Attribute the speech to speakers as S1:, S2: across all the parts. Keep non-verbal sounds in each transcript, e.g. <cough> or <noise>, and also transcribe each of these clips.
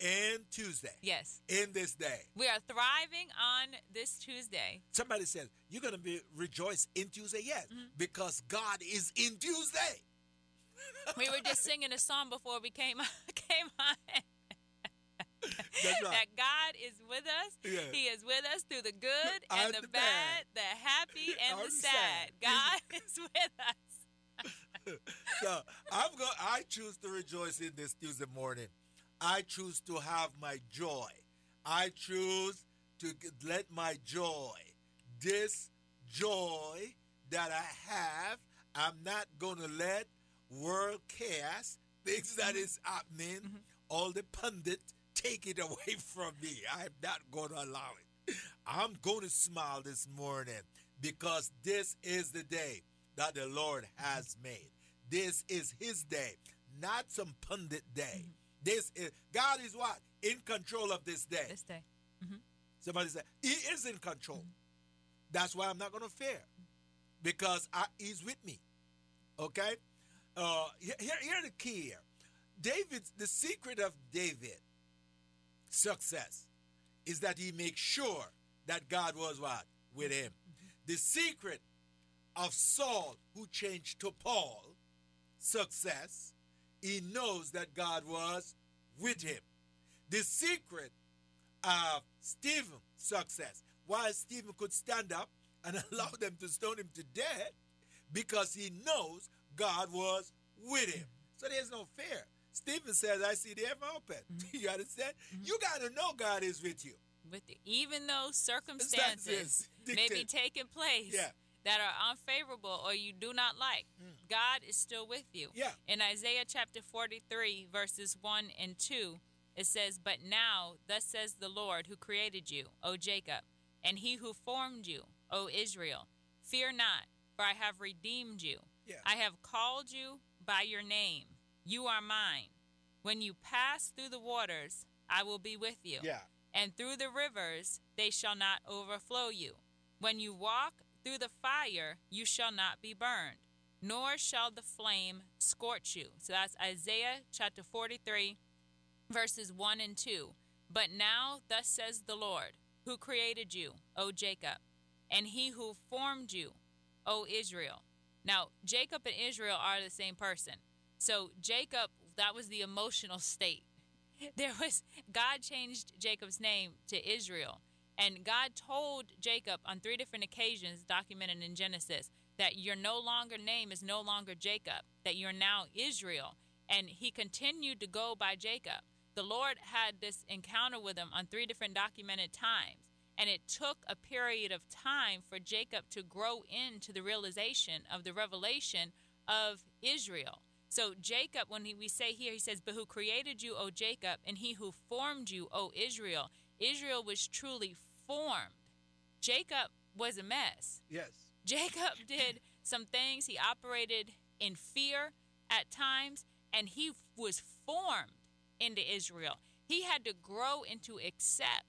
S1: and Tuesday.
S2: Yes.
S1: In this day.
S2: We are thriving on this Tuesday.
S1: Somebody says, You're going to be rejoice in Tuesday? Yes, mm-hmm. because God is in Tuesday.
S2: we were just <laughs> singing a song before we came, <laughs> came on.
S1: Right.
S2: that God is with us. He is with us through the good <laughs> and the, the bad, bad, the happy and the sad. sad. God is with
S1: us. so I'm going. I choose to rejoice in this Tuesday morning I choose to have my joy. I choose to let my joy, this joy that I have, I'm not going to let world chaos, things that mm-hmm. happening, mm-hmm. all the pundit take it <laughs> away from me. I'm not going to allow it. I'm going to smile this morning because this is the day that the Lord has made. This is his day, not some pundit day. Mm-hmm. This is God is what in control of this day.
S2: This day. Mm-hmm.
S1: Somebody said He is in control. Mm-hmm. That's why I'm not going to fear, because I, He's with me. Okay. Uh, here, here the key here. David's the secret of David success is that he makes sure that God was what with him. Mm-hmm. The secret of Saul, who changed to Paul, success he knows that God was with him. The secret of Stephen's success, why Stephen could stand up and <laughs> allow them to stone him to death, because he knows God was with him. So there's no fear. Stephen says, I see the heaven open. <laughs> Mm-hmm. you understand? Mm-hmm. You got to know God is with you.
S2: With you. Even though circumstances may be taking place.
S1: Yeah
S2: that are unfavorable or you do not like, mm. God is still with you.
S1: Yeah.
S2: In Isaiah chapter 43, verses 1 and 2, it says, But now, thus says the Lord who created you, O Jacob, and he who formed you, O Israel, fear not, for I have redeemed you.
S1: Yeah.
S2: I have called you by your name. You are mine. When you pass through the waters, I will be with you.
S1: Yeah.
S2: And through the rivers, they shall not overflow you. When you walk through the fire you shall not be burned, nor shall the flame scorch you. So that's Isaiah chapter 43, verses 1 and 2. But now, thus says the Lord, who created you, O Jacob, and he who formed you, O Israel. Now, Jacob and Israel are the same person. So, Jacob, that was the emotional state. <laughs> There was, God changed Jacob's name to Israel. And God told Jacob on three different occasions, documented in Genesis, that your no longer name is no longer Jacob, that you're now Israel. And he continued to go by Jacob. The Lord had this encounter with him on three different documented times. And it took a period of time for Jacob to grow into the realization of the revelation of Israel. So, Jacob, when he, we say here, he says, But who created you, O Jacob, and he who formed you, O Israel? Israel was truly formed. Jacob was a mess.
S1: Yes.
S2: Jacob <laughs> did some things. He operated in fear at times, and he was formed into Israel. He had to grow into accept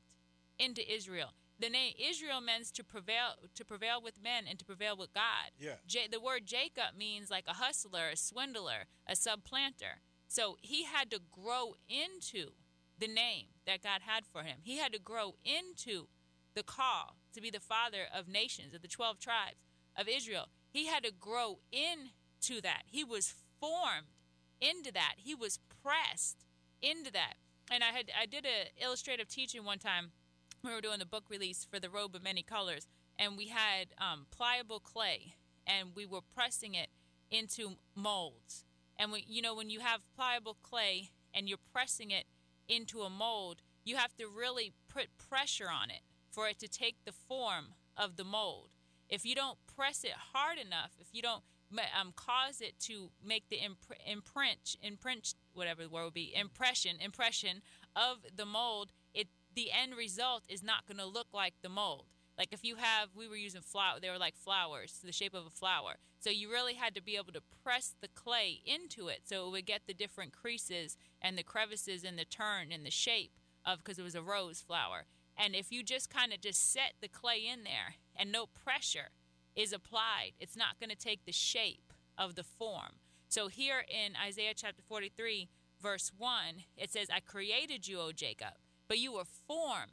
S2: into Israel. The name Israel means to prevail to prevail with men and to prevail with God.
S1: Yeah.
S2: J- the word Jacob means like a hustler, a swindler, a supplanter. So he had to grow into the name that God had for him. He had to grow into the call to be the father of nations, of the 12 tribes of Israel. He had to grow into that. He was formed into that. He was pressed into that. And I had I did an illustrative teaching one time. We were doing the book release for the Robe of Many Colors, and we had um, pliable clay, and we were pressing it into molds. And we, you know, when you have pliable clay and you're pressing it into a mold, you have to really put pressure on it for it to take the form of the mold. If you don't press it hard enough, if you don't um, cause it to make the imp- imprint, imprint, whatever the word would be, impression, impression of the mold, it the end result is not going to look like the mold. Like if you have, we were using flower, they were like flowers, the shape of a flower. So you really had to be able to press the clay into it so it would get the different creases and the crevices and the turn and the shape of, because it was a rose flower. And if you just kind of just set the clay in there and no pressure is applied, it's not going to take the shape of the form. So here in Isaiah chapter 43, verse 1, it says, I created you, O Jacob, but you were formed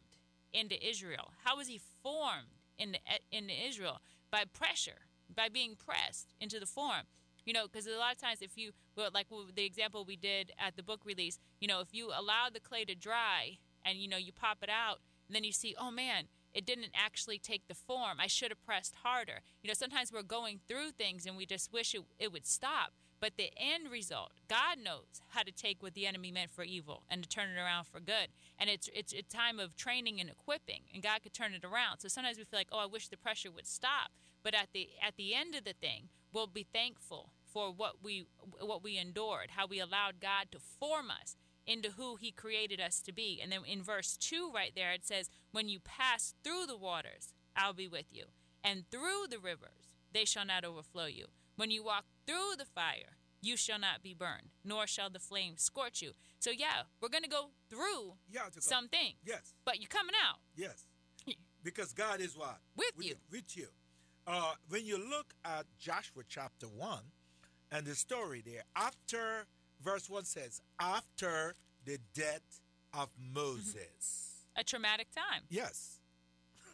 S2: into Israel. How was he formed into, into Israel? By pressure, by being pressed into the form. You know, because a lot of times, if you, like the example we did at the book release, you know, if you allow the clay to dry and, you know, you pop it out, then you see, oh man, it didn't actually take the form. I should have pressed harder. You know, sometimes we're going through things and we just wish it, it would stop. But the end result, God knows how to take what the enemy meant for evil and to turn it around for good. And it's it's a time of training and equipping, and God could turn it around. So sometimes we feel like, oh, I wish the pressure would stop. But at the at the end of the thing, we'll be thankful for what we what we endured, how we allowed God to form us into who he created us to be. And then in verse 2 right there it says, "When you pass through the waters, I'll be with you, and through the rivers, they shall not overflow you." When you walk through the fire, you shall not be burned, nor shall the flame scorch you. So yeah, we're gonna go through
S1: yeah,
S2: some things.
S1: Yes.
S2: But you're coming out.
S1: Yes. <laughs> Because God is what?
S2: With, with you.
S1: With you. Uh, when you look at Joshua chapter 1 and the story there, after verse 1 says, after the death of Moses.
S2: Mm-hmm. A traumatic time.
S1: Yes.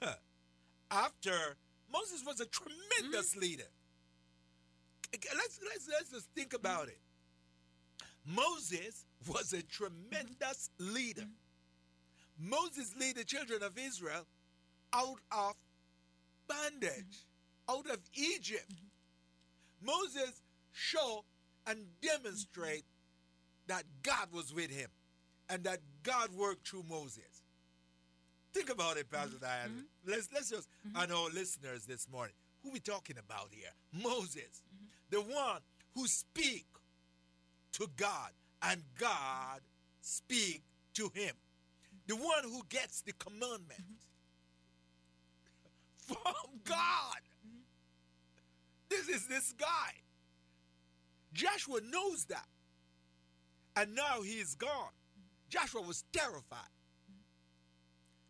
S1: <laughs> after Moses was a tremendous mm-hmm. leader let's let's let's just think about it. Moses was a tremendous leader. Moses led the children of Israel out of bondage, out of Egypt. Moses showed and demonstrate that God was with him and that God worked through Moses. Think about it, Pastor mm-hmm. Diane. Mm-hmm. Let's let's just mm-hmm. and our listeners this morning. Who we talking about here? Moses the one who speak to God and God speak to him. The one who gets the commandment mm-hmm. <laughs> from God. Mm-hmm. This is this guy. Joshua knows that. And now he is gone. Joshua was terrified.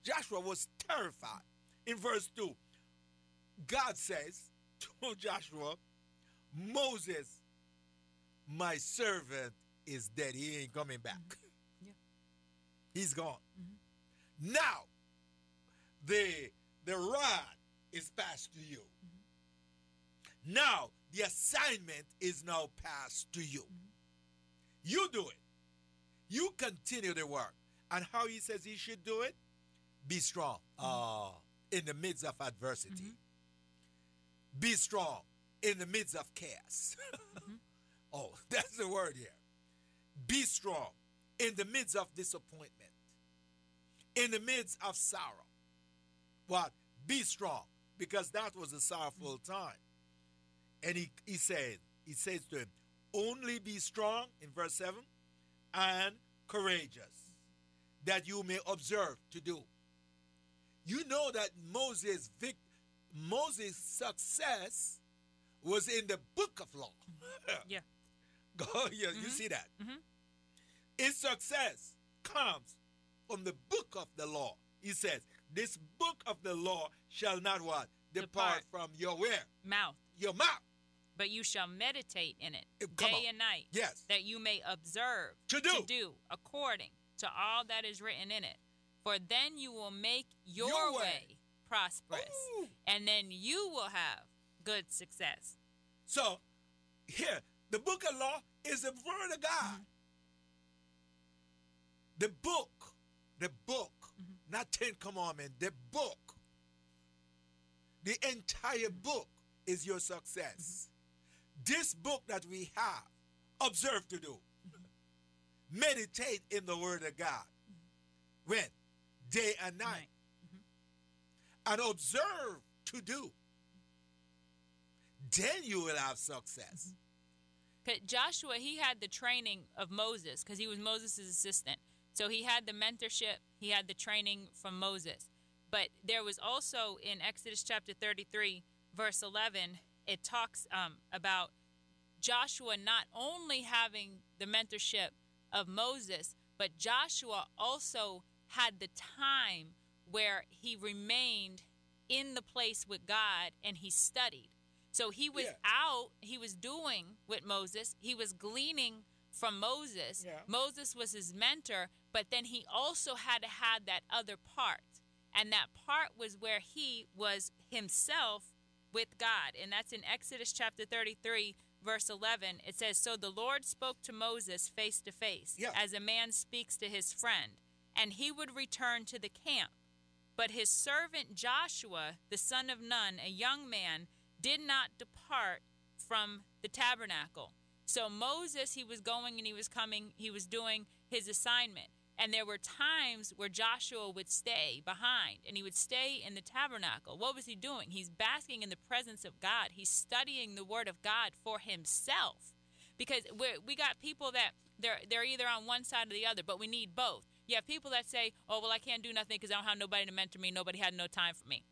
S1: Joshua was terrified. In verse 2, God says to <laughs> Joshua, Moses, my servant, is dead. He ain't coming back. Mm-hmm. Yeah. He's gone. Mm-hmm. Now, the the rod is passed to you. Mm-hmm. Now, the assignment is now passed to you. Mm-hmm. You do it. You continue the work. And how he says he should do it? Be strong uh, in the midst of adversity. Mm-hmm. Be strong in the midst of chaos. Mm-hmm. <laughs> oh, that's the word here. Be strong in the midst of disappointment, in the midst of sorrow. What? Be strong because that was a sorrowful mm-hmm. time. And he, he said, he says to him, only be strong in verse 7 and courageous that you may observe to do. You know that Moses' vic- Moses' success was in the book of law.
S2: yeah. <laughs>
S1: Go, yeah, mm-hmm. you see that.
S2: Mm-hmm.
S1: Its success comes from the book of the law. He says, "This book of the law shall not what depart, depart. from your where
S2: mouth,
S1: your mouth."
S2: But you shall meditate in it
S1: uh,
S2: day
S1: on.
S2: and night.
S1: Yes.
S2: That you may observe
S1: to do.
S2: to do according to all that is written in it. For then you will make your,
S1: your way.
S2: way prosperous,
S1: Ooh.
S2: and then you will have good success.
S1: So, here, the book of law is the word of God. Mm-hmm. The book, the book, mm-hmm. not Ten Commandments, the book, the entire book is your success. Mm-hmm. This book that we have, observe to do. Mm-hmm. Meditate in the word of God. Mm-hmm. When? Day and night. Mm-hmm. And observe to do then you will have success.
S2: Joshua, he had the training of Moses because he was Moses' assistant. So he had the mentorship, he had the training from Moses. but there was also in Exodus chapter 33, verse 11, it talks um, about Joshua not only having the mentorship of Moses, but Joshua also had the time where he remained in the place with God and he studied. So he was
S1: Yeah.
S2: out, he was doing with Moses, he was gleaning from Moses.
S1: Yeah.
S2: Moses was his mentor, but then he also had to have that other part. And that part was where he was himself with God. And that's in Exodus chapter 33, verse 11. It says, So the Lord spoke to Moses face to face, as a man speaks to his friend, and he would return to the camp. But his servant Joshua, the son of Nun, a young man, did not depart from the tabernacle. So Moses, he was going and he was coming, he was doing his assignment. And there were times where Joshua would stay behind and he would stay in the tabernacle. What was he doing? He's basking in the presence of God. He's studying the word of God for himself. Because we we got people that they're they're either on one side or the other, but we need both. You have people that say, "Oh, well, I can't do nothing because I don't have nobody to mentor me. Nobody had no time for me."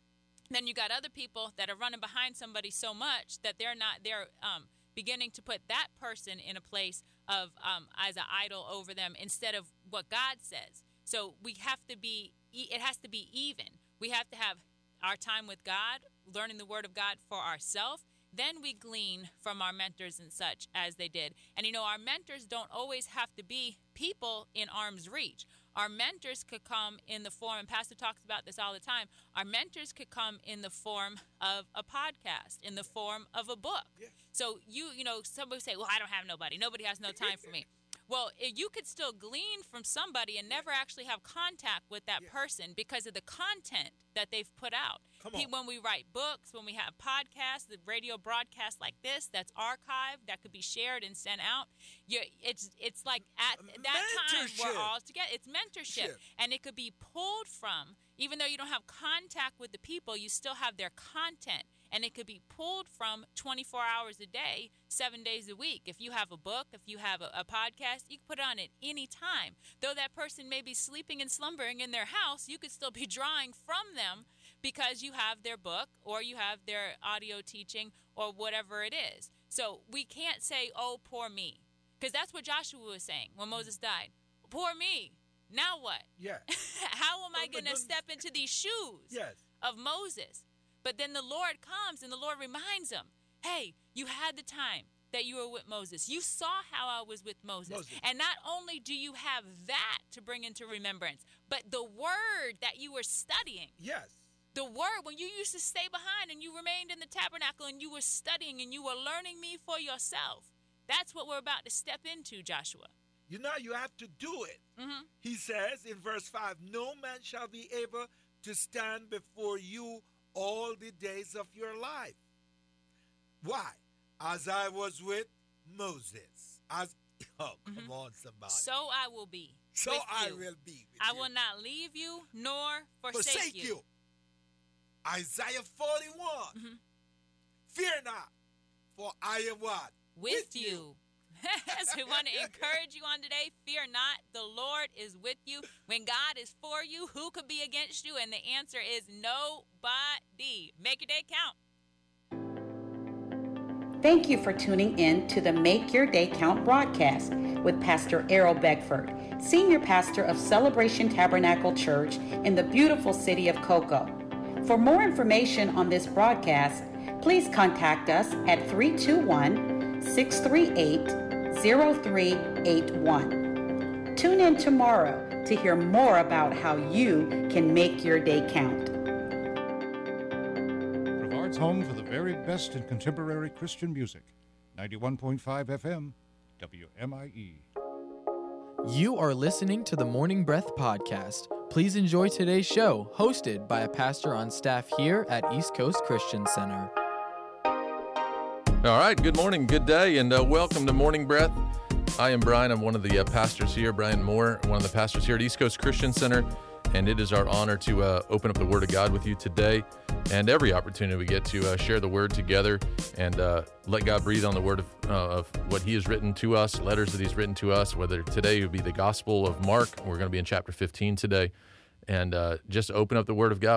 S2: Then you got other people that are running behind somebody so much that they're not they're um, beginning to put that person in a place of um, as an idol over them instead of what God says. So we have to be it has to be even. We have to have our time with God, learning the Word of God for ourselves. Then we glean from our mentors and such as they did. And you know, our mentors don't always have to be people in arm's reach. Our mentors could come in the form, and Pastor talks about this all the time. Our mentors could come in the form of a podcast, in the form of a book. So you, you know, somebody say, "Well, I don't have nobody. Nobody has no time for me." Well, you could still glean from somebody and never actually have contact with that
S1: Yeah.
S2: person because of the content that they've put out.
S1: Come on.
S2: When we write books, when we have podcasts, the radio broadcasts like this, that's archived, that could be shared and sent out. You, it's it's like at that time we're
S1: Mentorship.
S2: all together. It's mentorship,
S1: Mentorship.
S2: and it could be pulled from. Even though you don't have contact with the people, you still have their content, and it could be pulled from 24 hours a day, seven days a week. If you have a book, if you have a, a podcast, you can put it on at any time. Though that person may be sleeping and slumbering in their house, you could still be <laughs> drawing from them because you have their book or you have their audio teaching or whatever it is. So we can't say, oh, poor me. Because that's what Joshua was saying when Moses died. Poor me. Now what?
S1: Yeah. <laughs>
S2: How am I going to step into these shoes
S1: Yes.
S2: of Moses? But then the Lord comes and the Lord reminds him, hey, you had the time that you were with Moses. You saw how I was with Moses.
S1: Moses.
S2: And not only do you have that to bring into remembrance, but the word that you were studying
S1: Yes.
S2: the word when you used to stay behind and you remained in the tabernacle and you were studying and you were learning me for yourself that's what we're about to step into joshua
S1: You know, you have to do it.
S2: mm-hmm.
S1: He says in verse 5 No man shall be able to stand before you all the days of your life. Why? As I was with Moses. As <laughs> oh, come on, somebody.
S2: so i will be
S1: So
S2: with
S1: I
S2: you.
S1: will be with
S2: i
S1: you.
S2: will not leave you nor forsake,
S1: forsake you. Isaiah 41.
S2: Mhm.
S1: Fear not, for I am what?
S2: with, you, <laughs> so we want to encourage you on today. Fear not. The lord is with you. When god is for you who could be against you? And the answer is nobody. Make your day count.
S3: Thank you for tuning in to the Make Your Day Count broadcast with Pastor Errol Beckford, Senior Pastor of Celebration Tabernacle Church in the beautiful city of Cocoa. For more information on this broadcast, please contact us at 321 638 0381. Tune in tomorrow to hear more about how you can make your day count.
S4: Brevard's home for the very best in contemporary Christian music. 91.5 FM, WMIE.
S5: You are listening to the Morning Breath Podcast. Please enjoy today's show, hosted by a pastor on staff here at East Coast Christian Center.
S6: All right, good morning, good day, and uh, welcome to Morning Breath. I am Brian. I'm one of the uh, pastors here, Brian Moore, one of the pastors here at East Coast Christian Center, and it is our honor to uh, open up the Word of God with you today. And every opportunity we get to uh, share the Word together and uh, let God breathe on the Word of, uh, of what He has written to us, letters that He's written to us, whether today would be the Gospel of Mark. We're going to be in chapter 15 today. And uh, just open up the Word of God.